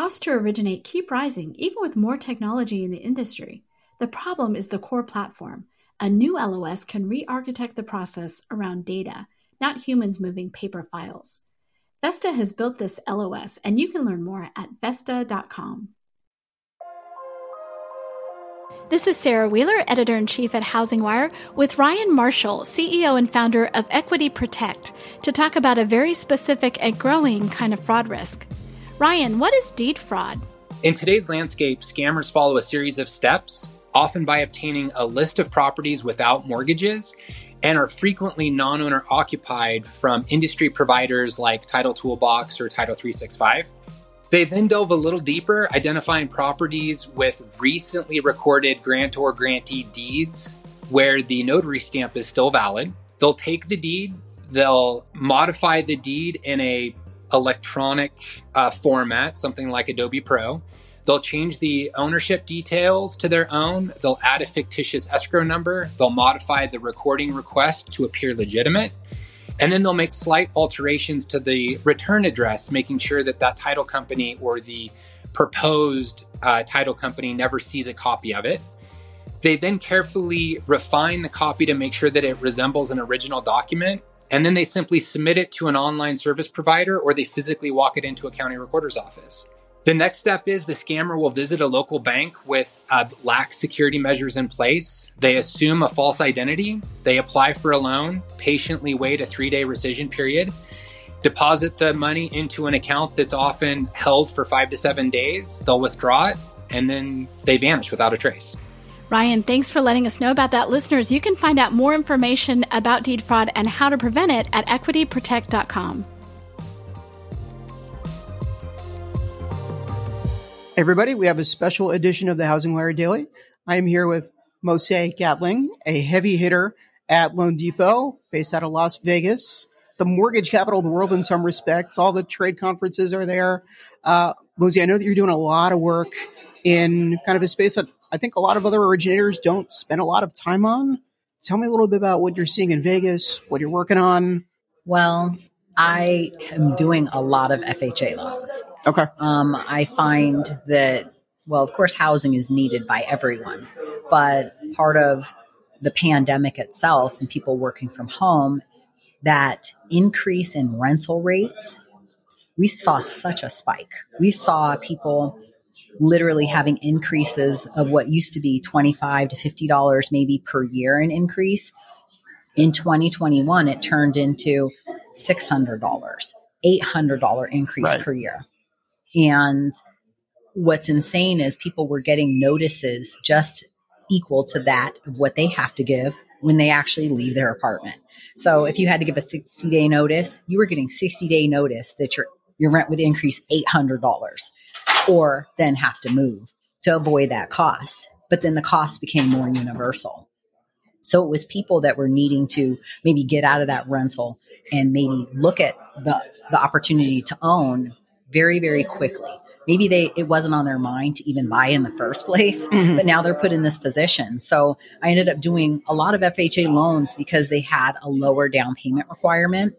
Costs to originate keep rising even with more technology in the industry. The problem is the core platform. A new LOS can re architect the process around data, not humans moving paper files. Vesta has built this LOS, and you can learn more at Vesta.com. This is Sarah Wheeler, editor in chief at HousingWire, with Ryan Marshall, CEO and founder of Equity Protect, to talk about a very specific and growing kind of fraud risk. Ryan, what is deed fraud? In today's landscape, scammers follow a series of steps often by obtaining a list of properties without mortgages, and are frequently non owner occupied from industry providers like Title Toolbox or Title 365. They then delve a little deeper, identifying properties with recently recorded grantor grantee deeds where the notary stamp is still valid. They'll take the deed, they'll modify the deed in a electronic uh, format, something like Adobe Pro. They'll change the ownership details to their own. They'll add a fictitious escrow number. They'll modify the recording request to appear legitimate. And then they'll make slight alterations to the return address, making sure that that title company or the proposed uh, title company never sees a copy of it. They then carefully refine the copy to make sure that it resembles an original document. And then they simply submit it to an online service provider or they physically walk it into a county recorder's office. The next step is the scammer will visit a local bank with uh, lax security measures in place. They assume a false identity. They apply for a loan, patiently wait a three day rescission period, deposit the money into an account that's often held for five to seven days. They'll withdraw it, and then they vanish without a trace. Ryan, thanks for letting us know about that. Listeners, you can find out more information about deed fraud and how to prevent it at equityprotect.com. everybody. We have a special edition of the HousingWire Daily. I am here with Mosi Gatling, a heavy hitter at loanDepot, based out of Las Vegas, the mortgage capital of the world in some respects. All the trade conferences are there. Uh, I know that you're doing a lot of work in kind of a space that I think a lot of other originators don't spend a lot of time on. Tell me a little bit about what you're seeing in Vegas, what you're working on. Well, I am doing a lot of FHA loans. Okay. Um, I find that, well, of course, housing is needed by everyone, but part of the pandemic itself and people working from home, that increase in rental rates, we saw such a spike. We saw people literally having increases of what used to be 25 to $50 maybe per year an increase. In 2021, it turned into $600, $800 increase right. per year. And what's insane is people were getting notices just equal to that of what they have to give when they actually leave their apartment. So if you had to give a 60 day notice, you were getting 60 day notice that your, your rent would increase $800 or then have to move to avoid that cost. But then the cost became more universal. So it was people that were needing to maybe get out of that rental and maybe look at the, the opportunity to own very, very quickly. Maybe they it wasn't on their mind to even buy in the first place, mm-hmm. but now they're put in this position. So I ended up doing a lot of FHA loans because they had a lower down payment requirement.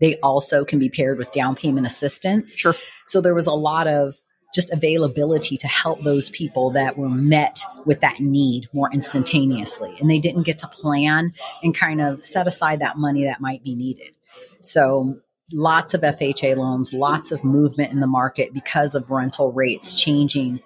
They also can be paired with down payment assistance. Sure. So there was a lot of just availability to help those people that were met with that need more instantaneously. And they didn't get to plan and kind of set aside that money that might be needed. So lots of FHA loans, lots of movement in the market because of rental rates changing.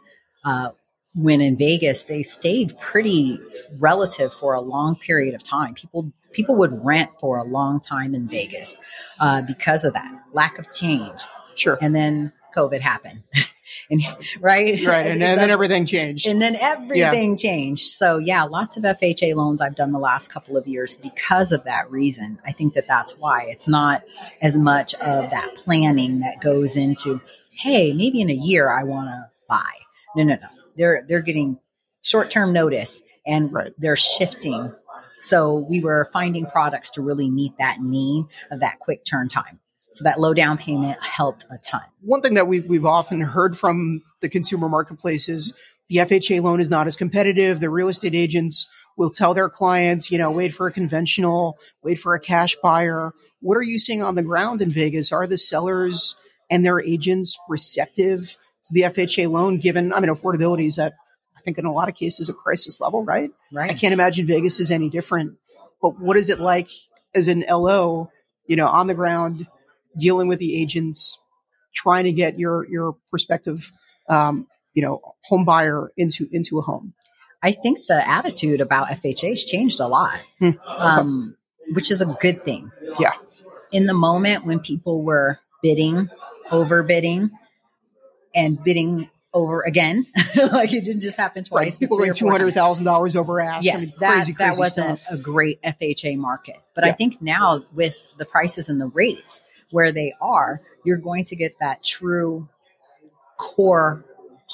Uh, when in Vegas, they stayed pretty relative for a long period of time. People people would rent for a long time in Vegas uh, because of that lack of change. Sure. And then COVID happened. and right, right, and, and then everything changed, and then everything yeah. changed. So yeah, lots of FHA loans I've done the last couple of years because of that reason. I think that that's why it's not as much of that planning that goes into, hey, maybe in a year I want to buy. No, no, no. They're they're getting short term notice and right. they're shifting. So we were finding products to really meet that need of that quick turn time. So that low down payment helped a ton. One thing that we, we've often heard from the consumer marketplace is the FHA loan is not as competitive. The real estate agents will tell their clients, you know, wait for a conventional, wait for a cash buyer. What are you seeing on the ground in Vegas? Are the sellers and their agents receptive to the FHA loan, given I mean affordability is at I think in a lot of cases a crisis level, right? Right. I can't imagine Vegas is any different. But what is it like as an LO, you know, on the ground, dealing with the agents, trying to get your your prospective, um, you know, home buyer into into a home? I think the attitude about FHA's changed a lot, Hmm. um, which is a good thing. Yeah. In the moment when people were bidding, overbidding, and bidding over again, like it didn't just happen twice. Right. People were two hundred thousand dollars over ask. Yes, I mean, that, crazy, that crazy wasn't stuff. a great FHA market. But I think now with the prices and the rates where they are, you're going to get that true core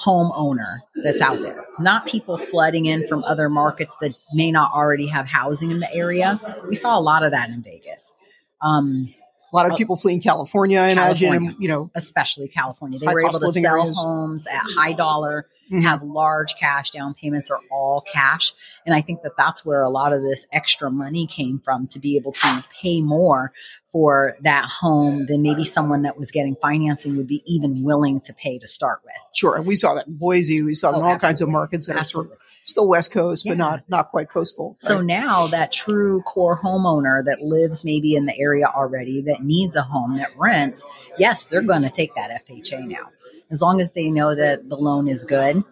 homeowner that's out there, not people flooding in from other markets that may not already have housing in the area. We saw a lot of that in Vegas. Um, A lot of people fleeing California, I imagine. California. and, You know, especially California. They were able to sell areas. homes at high dollar, Mhm. have large cash down payments or all cash. And I think that that's where a lot of this extra money came from to be able to pay more for that home than maybe someone that was getting financing would be even willing to pay to start with. sure. And we saw that in Boise. We saw that Oh, in all kinds of markets that are sort of still West Coast, but not not quite coastal. So now that true core homeowner that lives maybe in the area already that needs a home that rents, yes, they're going to take that FHA now. As long as they know that the loan is good.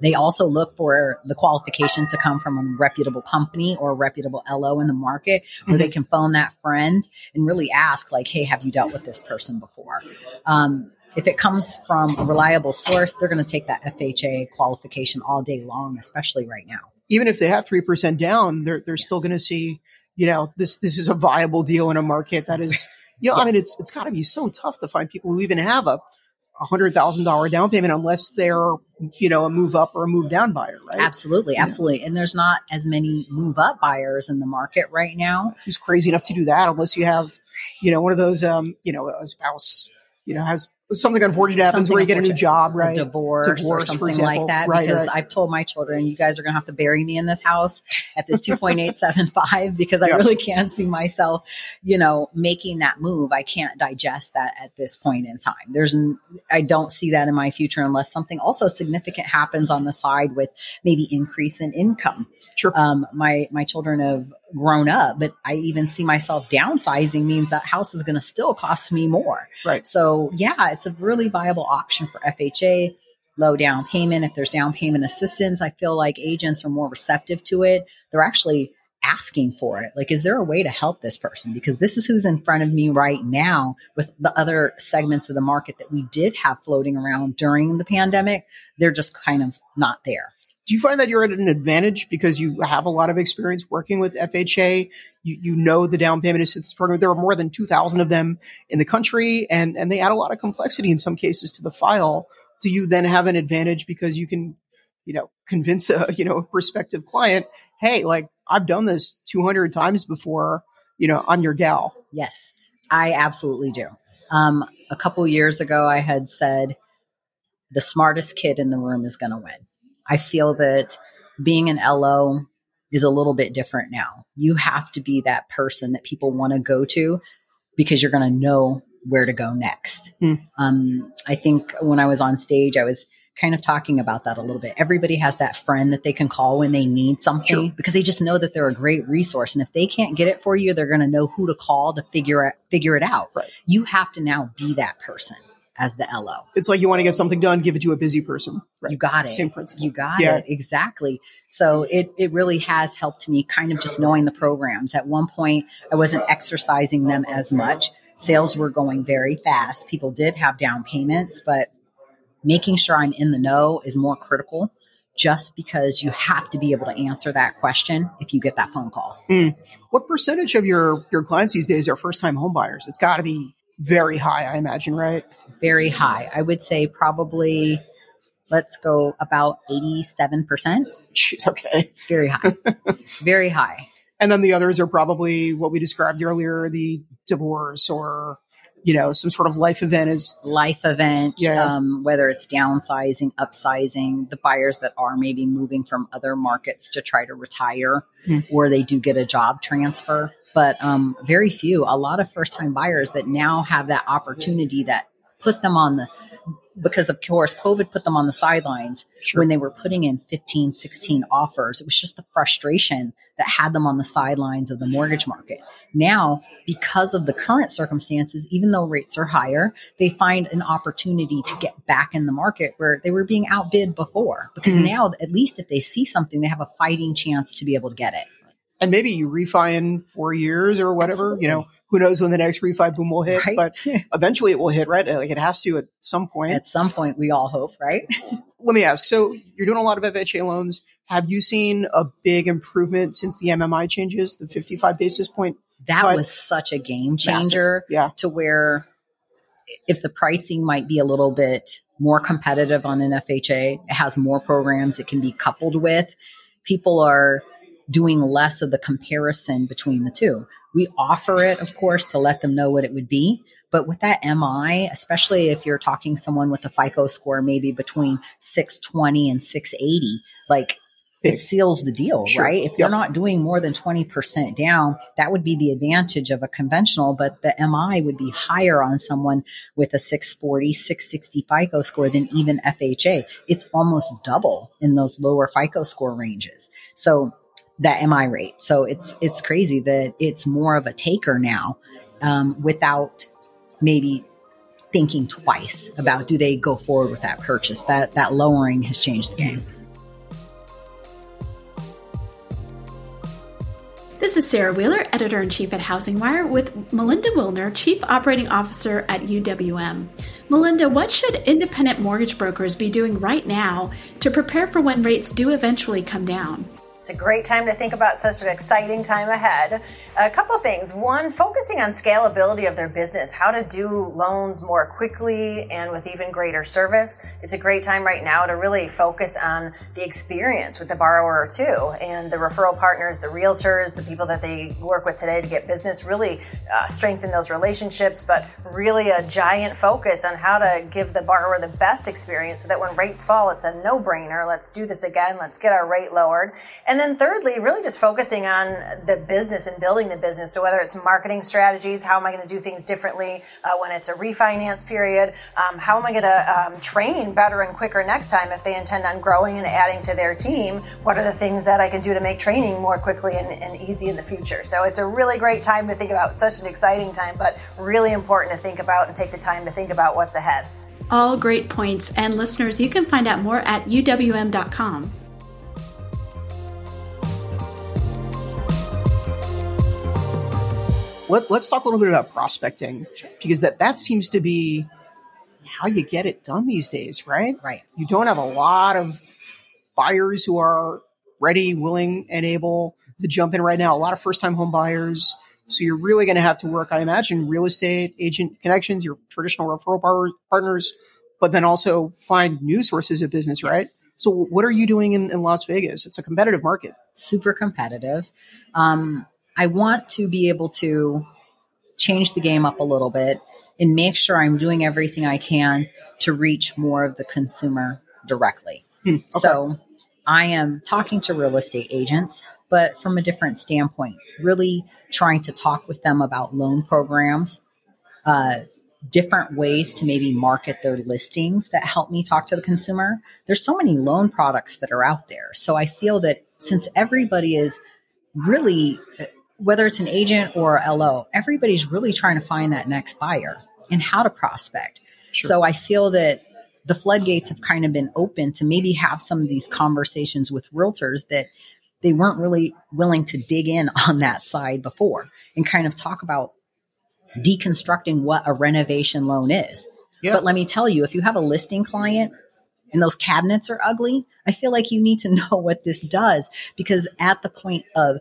They also look for the qualification to come from a reputable company or a reputable LO in the market where they can phone that friend and really ask like, Hey, have you dealt with this person before? Um, if it comes from a reliable source, they're going to take that FHA qualification all day long, especially right now. even if they have three percent down, they're they're still going to see, you know, this this is a viable deal in a market that is, you know, I mean, it's it's got to be so tough to find people who even have a a hundred thousand dollar down payment unless they're, you know, a move up or a move down buyer, right? Absolutely, absolutely. And there's not as many move up buyers in the market right now. Who's crazy enough to do that unless you have, you know, one of those, um, you know, a spouse, you know, has something unfortunate happens Something where you get a new job, right? divorce, Divorce, or something like that. Right, because right. I've told my children, you guys are going to have to bury me in this house at this 2.875 because I Yeah. really can't see myself, you know, making that move. I can't digest that at this point in time. There's, I don't see that in my future unless something also significant happens on the side with maybe increase in income. Sure. um, my my children have grown up, but I even see myself downsizing means that house is going to still cost me more. Right. So yeah, it's a really viable option for FHA. Low down payment. If there's down payment assistance, I feel like agents are more receptive to it. They're actually asking for it. Like, is there a way to help this person? Because this is who's in front of me right now with the other segments of the market that we did have floating around during the pandemic. They're just kind of not there. Do you find that you're at an advantage because you have a lot of experience working with FHA? You, you know the down payment assistance program. There are more than 2,000 of them in the country, and, and they add a lot of complexity in some cases to the file. Do you then have an advantage because you can, you know, convince a you know a prospective client, hey, like I've done this 200 times before. You know, I'm your gal. Yes, I absolutely do. Um, a couple years ago, I had said the smartest kid in the room is going to win. I feel that being an LO is a little bit different now. You have to be that person that people want to go to because you're going to know where to go next. Hmm. Um, I think when I was on stage, I was kind of talking about that a little bit. Everybody has that friend that they can call when they need something Sure. because they just know that they're a great resource. And if they can't get it for you, they're going to know who to call to figure it, figure it out. Right. You have to now be that person as the LO. It's like you want to get something done, give it to a busy person. Right. You got it. Same principle. You got Yeah. it. Exactly. So it, it really has helped me kind of just knowing the programs. At one point, I wasn't exercising them as much. Sales were going very fast. People did have down payments, but making sure I'm in the know is more critical just because you have to be able to answer that question if you get that phone call. Mm. What percentage of your your clients these days are first time home buyers? It's got to be very high, I imagine, right? Very high. I would say probably, let's go about 87%. Jeez, okay. It's very high. very high. And then the others are probably what we described earlier, the divorce or you know some sort of life event is life event, Yeah. um, whether it's downsizing, upsizing, the buyers that are maybe moving from other markets to try to retire, Hmm. or they do get a job transfer. But um, very few, a lot of first time buyers that now have that opportunity that put them on the because of course COVID put them on the sidelines Sure. when they were putting in 15, 16 offers. It was just the frustration that had them on the sidelines of the mortgage market. Now, because of the current circumstances, even though rates are higher, they find an opportunity to get back in the market where they were being outbid before. Because Mhm. now, at least if they see something, they have a fighting chance to be able to get it. And maybe you refi in four years or whatever. You know, who knows when the next refi boom will hit, Right. but eventually it will hit, right? Like it has to at some point. At some point, we all hope, right? Let me ask. So you're doing a lot of FHA loans. Have you seen a big improvement since the MMI changes, the 55 basis point? That But- was such a game Massive. changer. Yeah. to where if the pricing might be a little bit more competitive on an FHA, it has more programs it can be coupled with. People are doing less of the comparison between the two. We offer it, of course, to let them know what it would be. But with that MI, especially if you're talking someone with a FICO score maybe between 620 and 680, like it seals the deal, Sure. right? If Yep. you're not doing more than 20% down, that would be the advantage of a conventional, but the MI would be higher on someone with a 640, 660 FICO score than even FHA. It's almost double in those lower FICO score ranges. So that MI rate. So it's, it's crazy that it's more of a taker now, um, without maybe thinking twice about do they go forward with that purchase. That, that lowering has changed the game. This is Sarah Wheeler, editor in chief at HousingWire, with Melinda Wilner, chief operating officer at UWM. Melinda, what should independent mortgage brokers be doing right now to prepare for when rates do eventually come down? It's a great time to think about such an exciting time ahead. A couple things. One, focusing on scalability of their business, how to do loans more quickly and with even greater service. It's a great time right now to really focus on the experience with the borrower too, and the referral partners, the realtors, the people that they work with today to get business, really uh, strengthen those relationships, but really a giant focus on how to give the borrower the best experience so that when rates fall, it's a no-brainer. Let's do this again. Let's get our rate lowered. And then thirdly, really just focusing on the business and building the business. So whether it's marketing strategies, how am I going to do things differently uh, when it's a refinance period? Um, how am I going to um, train better and quicker next time if they intend on growing and adding to their team? What are the things that I can do to make training more quickly and, and easy in the future? So it's a really great time to think about. It's such an exciting time, but really important to think about and take the time to think about what's ahead. All great points. And listeners, you can find out more at uwm.com. Let, let's talk a little bit about prospecting because that, that seems to be how you get it done these days, right? Right. You don't have a lot of buyers who are ready, willing, and able to jump in right now. A lot of first time home buyers. So you're really going to have to work, I imagine, real estate agent connections, your traditional referral par- partners, but then also find new sources of business, right? So what are you doing in, in Las Vegas? It's a competitive market. super competitive. Um, I want to be able to change the game up a little bit and make sure I'm doing everything I can to reach more of the consumer directly. Hmm, okay. So I am talking to real estate agents, but from a different standpoint, really trying to talk with them about loan programs, uh, different ways to maybe market their listings that help me talk to the consumer. There's so many loan products that are out there. So I feel that since everybody is really, whether it's an agent or a LO, everybody's really trying to find that next buyer and how to prospect. Sure. So I feel that the floodgates have kind of been open to maybe have some of these conversations with realtors that they weren't really willing to dig in on that side before and kind of talk about deconstructing what a renovation loan is. Yeah. But let me tell you, if you have a listing client and those cabinets are ugly, I feel like you need to know what this does because at the point of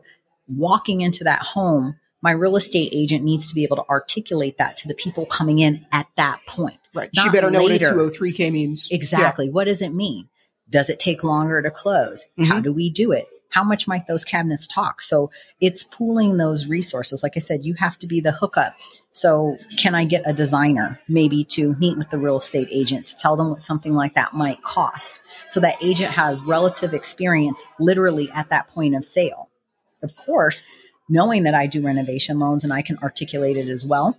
walking into that home, my real estate agent needs to be able to articulate that to the people coming in at that point. Right. she Not better know what a 203K means. Exactly. What does it mean? Does it take longer to close? How Mhm. do we do it? How much might those cabinets talk? So it's pooling those resources. Like I said, you have to be the hookup. So can I get a designer maybe to meet with the real estate agent to tell them what something like that might cost? So that agent has relative experience literally at that point of sale. Of course, knowing that I do renovation loans and I can articulate it as well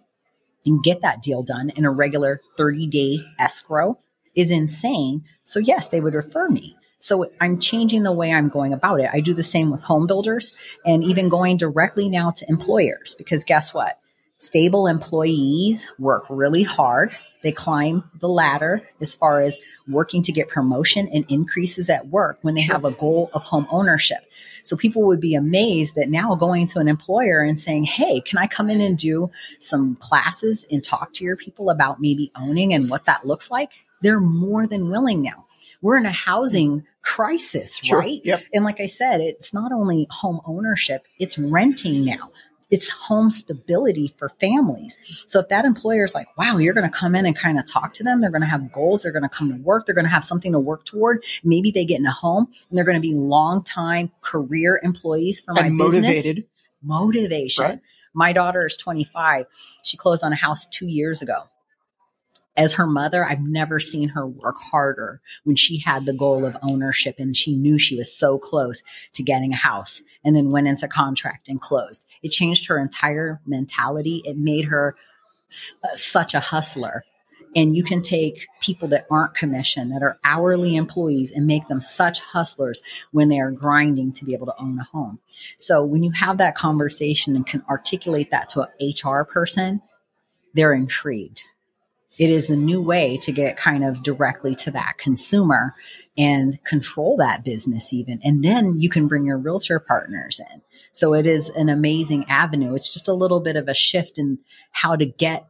and get that deal done in a regular 30 day escrow is insane. So yes, they would refer me. So I'm changing the way I'm going about it. I do the same with home builders and even going directly now to employers because guess what? Stable employees work really hard. They climb the ladder as far as working to get promotion and increases at work when they sure. have a goal of home ownership. So people would be amazed that now going to an employer and saying, Hey, can I come in and do some classes and talk to your people about maybe owning and what that looks like? They're more than willing now. We're in a housing crisis, sure. right? Yep. And like I said, it's not only home ownership, it's renting now it's home stability for families. So if that employer is like, wow, you're going to come in and kind of talk to them, they're going to have goals, they're going to come to work, they're going to have something to work toward. Maybe they get in a home and they're going to be long time career employees for my and motivated. business. Motivation. Right. My daughter is 25. She closed on a house two years ago as her mother, I've never seen her work harder when she had the goal of ownership and she knew she was so close to getting a house and then went into contract and closed. It changed her entire mentality. It made her s- uh, such a hustler. And you can take people that aren't commissioned, that are hourly employees, and make them such hustlers when they are grinding to be able to own a home. So when you have that conversation and can articulate that to an HR person, they're intrigued it is the new way to get kind of directly to that consumer and control that business even. And then you can bring your realtor partners in. So it is an amazing avenue. It's just a little bit of a shift in how to get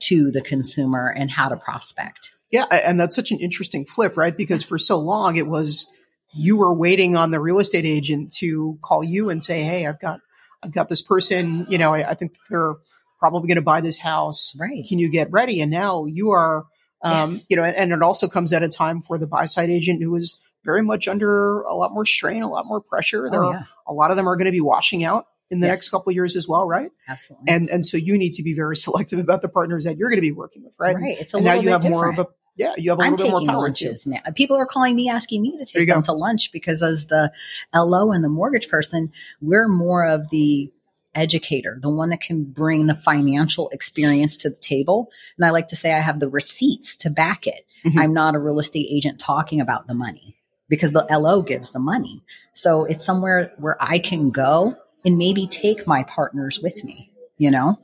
to the consumer and how to prospect. Yeah. And that's such an interesting flip, right? Because for so long it was you were waiting on the real estate agent to call you and say, Hey, I've got, I've got this person, you know, I, I think they're probably going to buy this house. Right. Can you get ready? And now you are, um, yes. you know, and, and, it also comes at a time for the buy side agent who is very much under a lot more strain, a lot more pressure. There oh, yeah. are a lot of them are going to be washing out in the yes. next couple years as well, right? Absolutely. And and so you need to be very selective about the partners that you're going to be working with, right? Right. It's a and now you have different. more of a yeah, you have a I'm little bit more power lunches now. People are calling me asking me to take them go. to lunch because as the LO and the mortgage person, we're more of the educator, the one that can bring the financial experience to the table. And I like to say I have the receipts to back it. Mm-hmm. I'm not a real estate agent talking about the money because the LO gives the money. So it's somewhere where I can go and maybe take my partners with me, you know?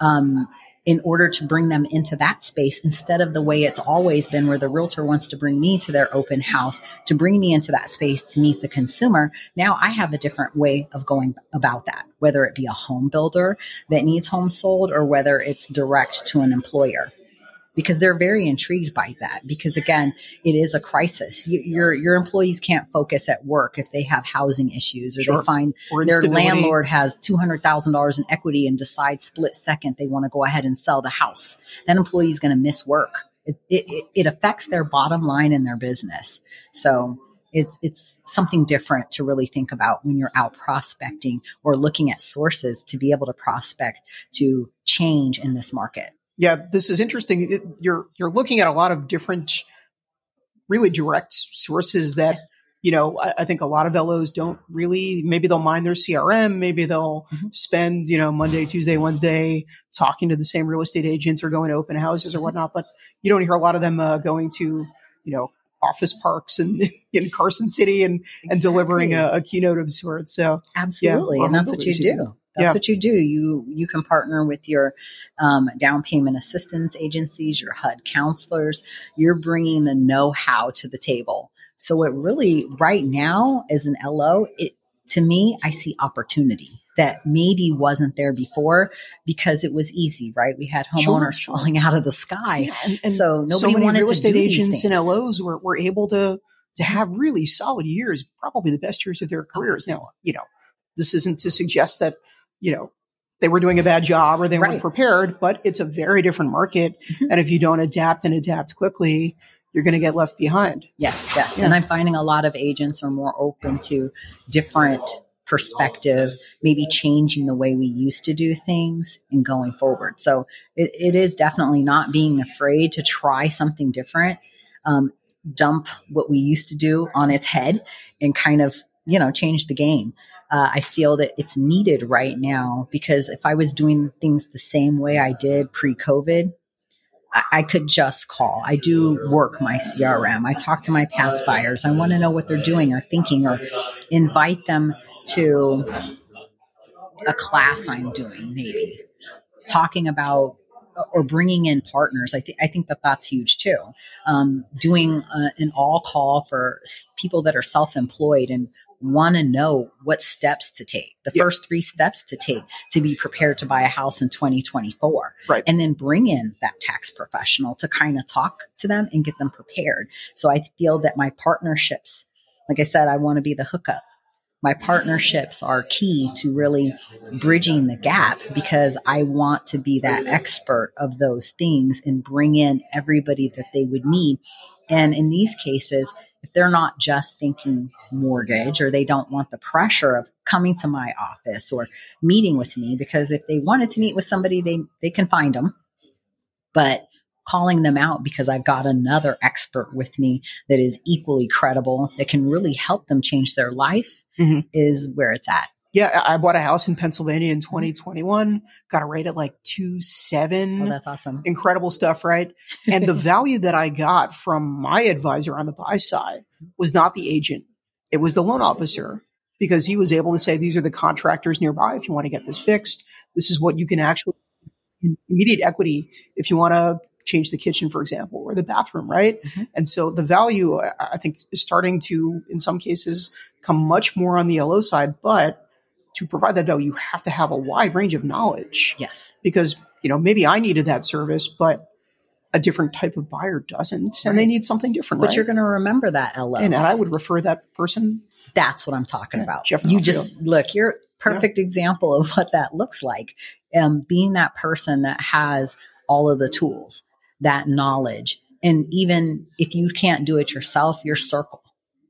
Um, in order to bring them into that space instead of the way it's always been where the realtor wants to bring me to their open house to bring me into that space to meet the consumer. Now I have a different way of going about that, whether it be a home builder that needs homes sold or whether it's direct to an employer because they're very intrigued by that. Because again, it is a crisis. You, your your employees can't focus at work if they have housing issues or sure. they find or their landlord has two hundred thousand dollars in equity and decides split second they want to go ahead and sell the house. That employee is going to miss work. It, it, it affects their bottom line in their business. So it's it's something different to really think about when you're out prospecting or looking at sources to be able to prospect to change in this market yeah, this is interesting. It, you're you're looking at a lot of different, really direct sources that you know. I, I, think a lot of LOs don't really. Maybe they'll mind their CRM. Maybe they'll mm-hmm. spend you know Monday, Tuesday, Wednesday talking to the same real estate agents or going to open houses or whatnot. But you don't hear a lot of them uh, going to you know office parks and in Carson City and exactly. and delivering a, a, keynote of sorts. So absolutely, yeah, and that's what you do. That's yeah. what you do. You you can partner with your um, down payment assistance agencies, your HUD counselors. You're bringing the know how to the table. So it really right now as an LO, it to me I see opportunity that maybe wasn't there before because it was easy, right? We had homeowners sure. falling out of the sky, yeah, and, and so nobody so many wanted real estate to do agents and LOs were, were able to to have really solid years, probably the best years of their careers. Now, you know, this isn't to suggest that you know, they were doing a bad job or they right. weren't prepared, but it's a very different market. Mm-hmm. And if you don't adapt and adapt quickly, you're going to get left behind. Yes, yes. Yeah. And I'm finding a lot of agents are more open to different perspective, maybe changing the way we used to do things and going forward. So it, it is definitely not being afraid to try something different, um, dump what we used to do on its head and kind of, you know, change the game uh, I feel that it's needed right now because if I was doing things the same way I did pre COVID, I could just call. I do work my CRM. I talk to my past buyers. I want to know what they're doing or thinking or invite them to a class I'm doing, maybe talking about or bringing in partners. I think I think that that's huge too. Um, doing uh, an all call for people that are self employed and want to know what steps to take, the yeah. first three steps to take to be prepared to buy a house in 2024. Right. And then bring in that tax professional to kind of talk to them and get them prepared. So I feel that my partnerships, like I said, I want to be the hookup. My partnerships are key to really bridging the gap because I want to be that expert of those things and bring in everybody that they would need. And in these cases, if they're not just thinking mortgage or they don't want the pressure of coming to my office or meeting with me because if they wanted to meet with somebody they they can find them but calling them out because I've got another expert with me that is equally credible that can really help them change their life mm-hmm. is where it's at. Yeah, I bought a house in Pennsylvania in 2021. Got a rate at like two seven. Oh, that's awesome. Incredible stuff, right? And the value that I got from my advisor on the buy side was not the agent; it was the loan officer because he was able to say, "These are the contractors nearby. If you want to get this fixed, this is what you can actually immediate equity if you want to change the kitchen, for example, or the bathroom, right? Mm-hmm. And so the value, I think, is starting to, in some cases, come much more on the LO side, but to provide that value, you have to have a wide range of knowledge. Yes. Because, you know, maybe I needed that service, but a different type of buyer doesn't, and they need something different. But right? you're going to remember that LO. And, and, I would refer that person. That's what I'm talking yeah, about. Jeff you just look, you're perfect yeah. example of what that looks like. Um, being that person that has all of the tools, that knowledge. And even if you can't do it yourself, your circle,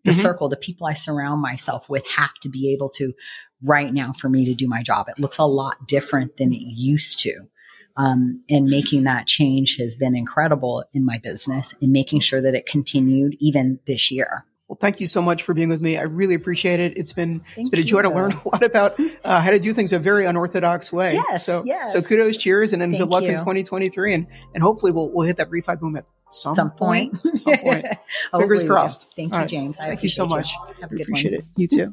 the mm-hmm. circle, the people I surround myself with have to be able to right now for me to do my job. It looks a lot different than it used to. Um, and making that change has been incredible in my business and making sure that it continued even this year. Well, thank you so much for being with me. I really appreciate it. It's been thank it's been a joy to learn a lot about uh, how to do things a very unorthodox way. Yes, so yes. so kudos, cheers, and then thank good luck you. in 2023, and and hopefully we'll we'll hit that refi boom at some, some point. point. some point. Fingers crossed. Thank you, James. I thank you so much. You. Have a good appreciate one. it. You too.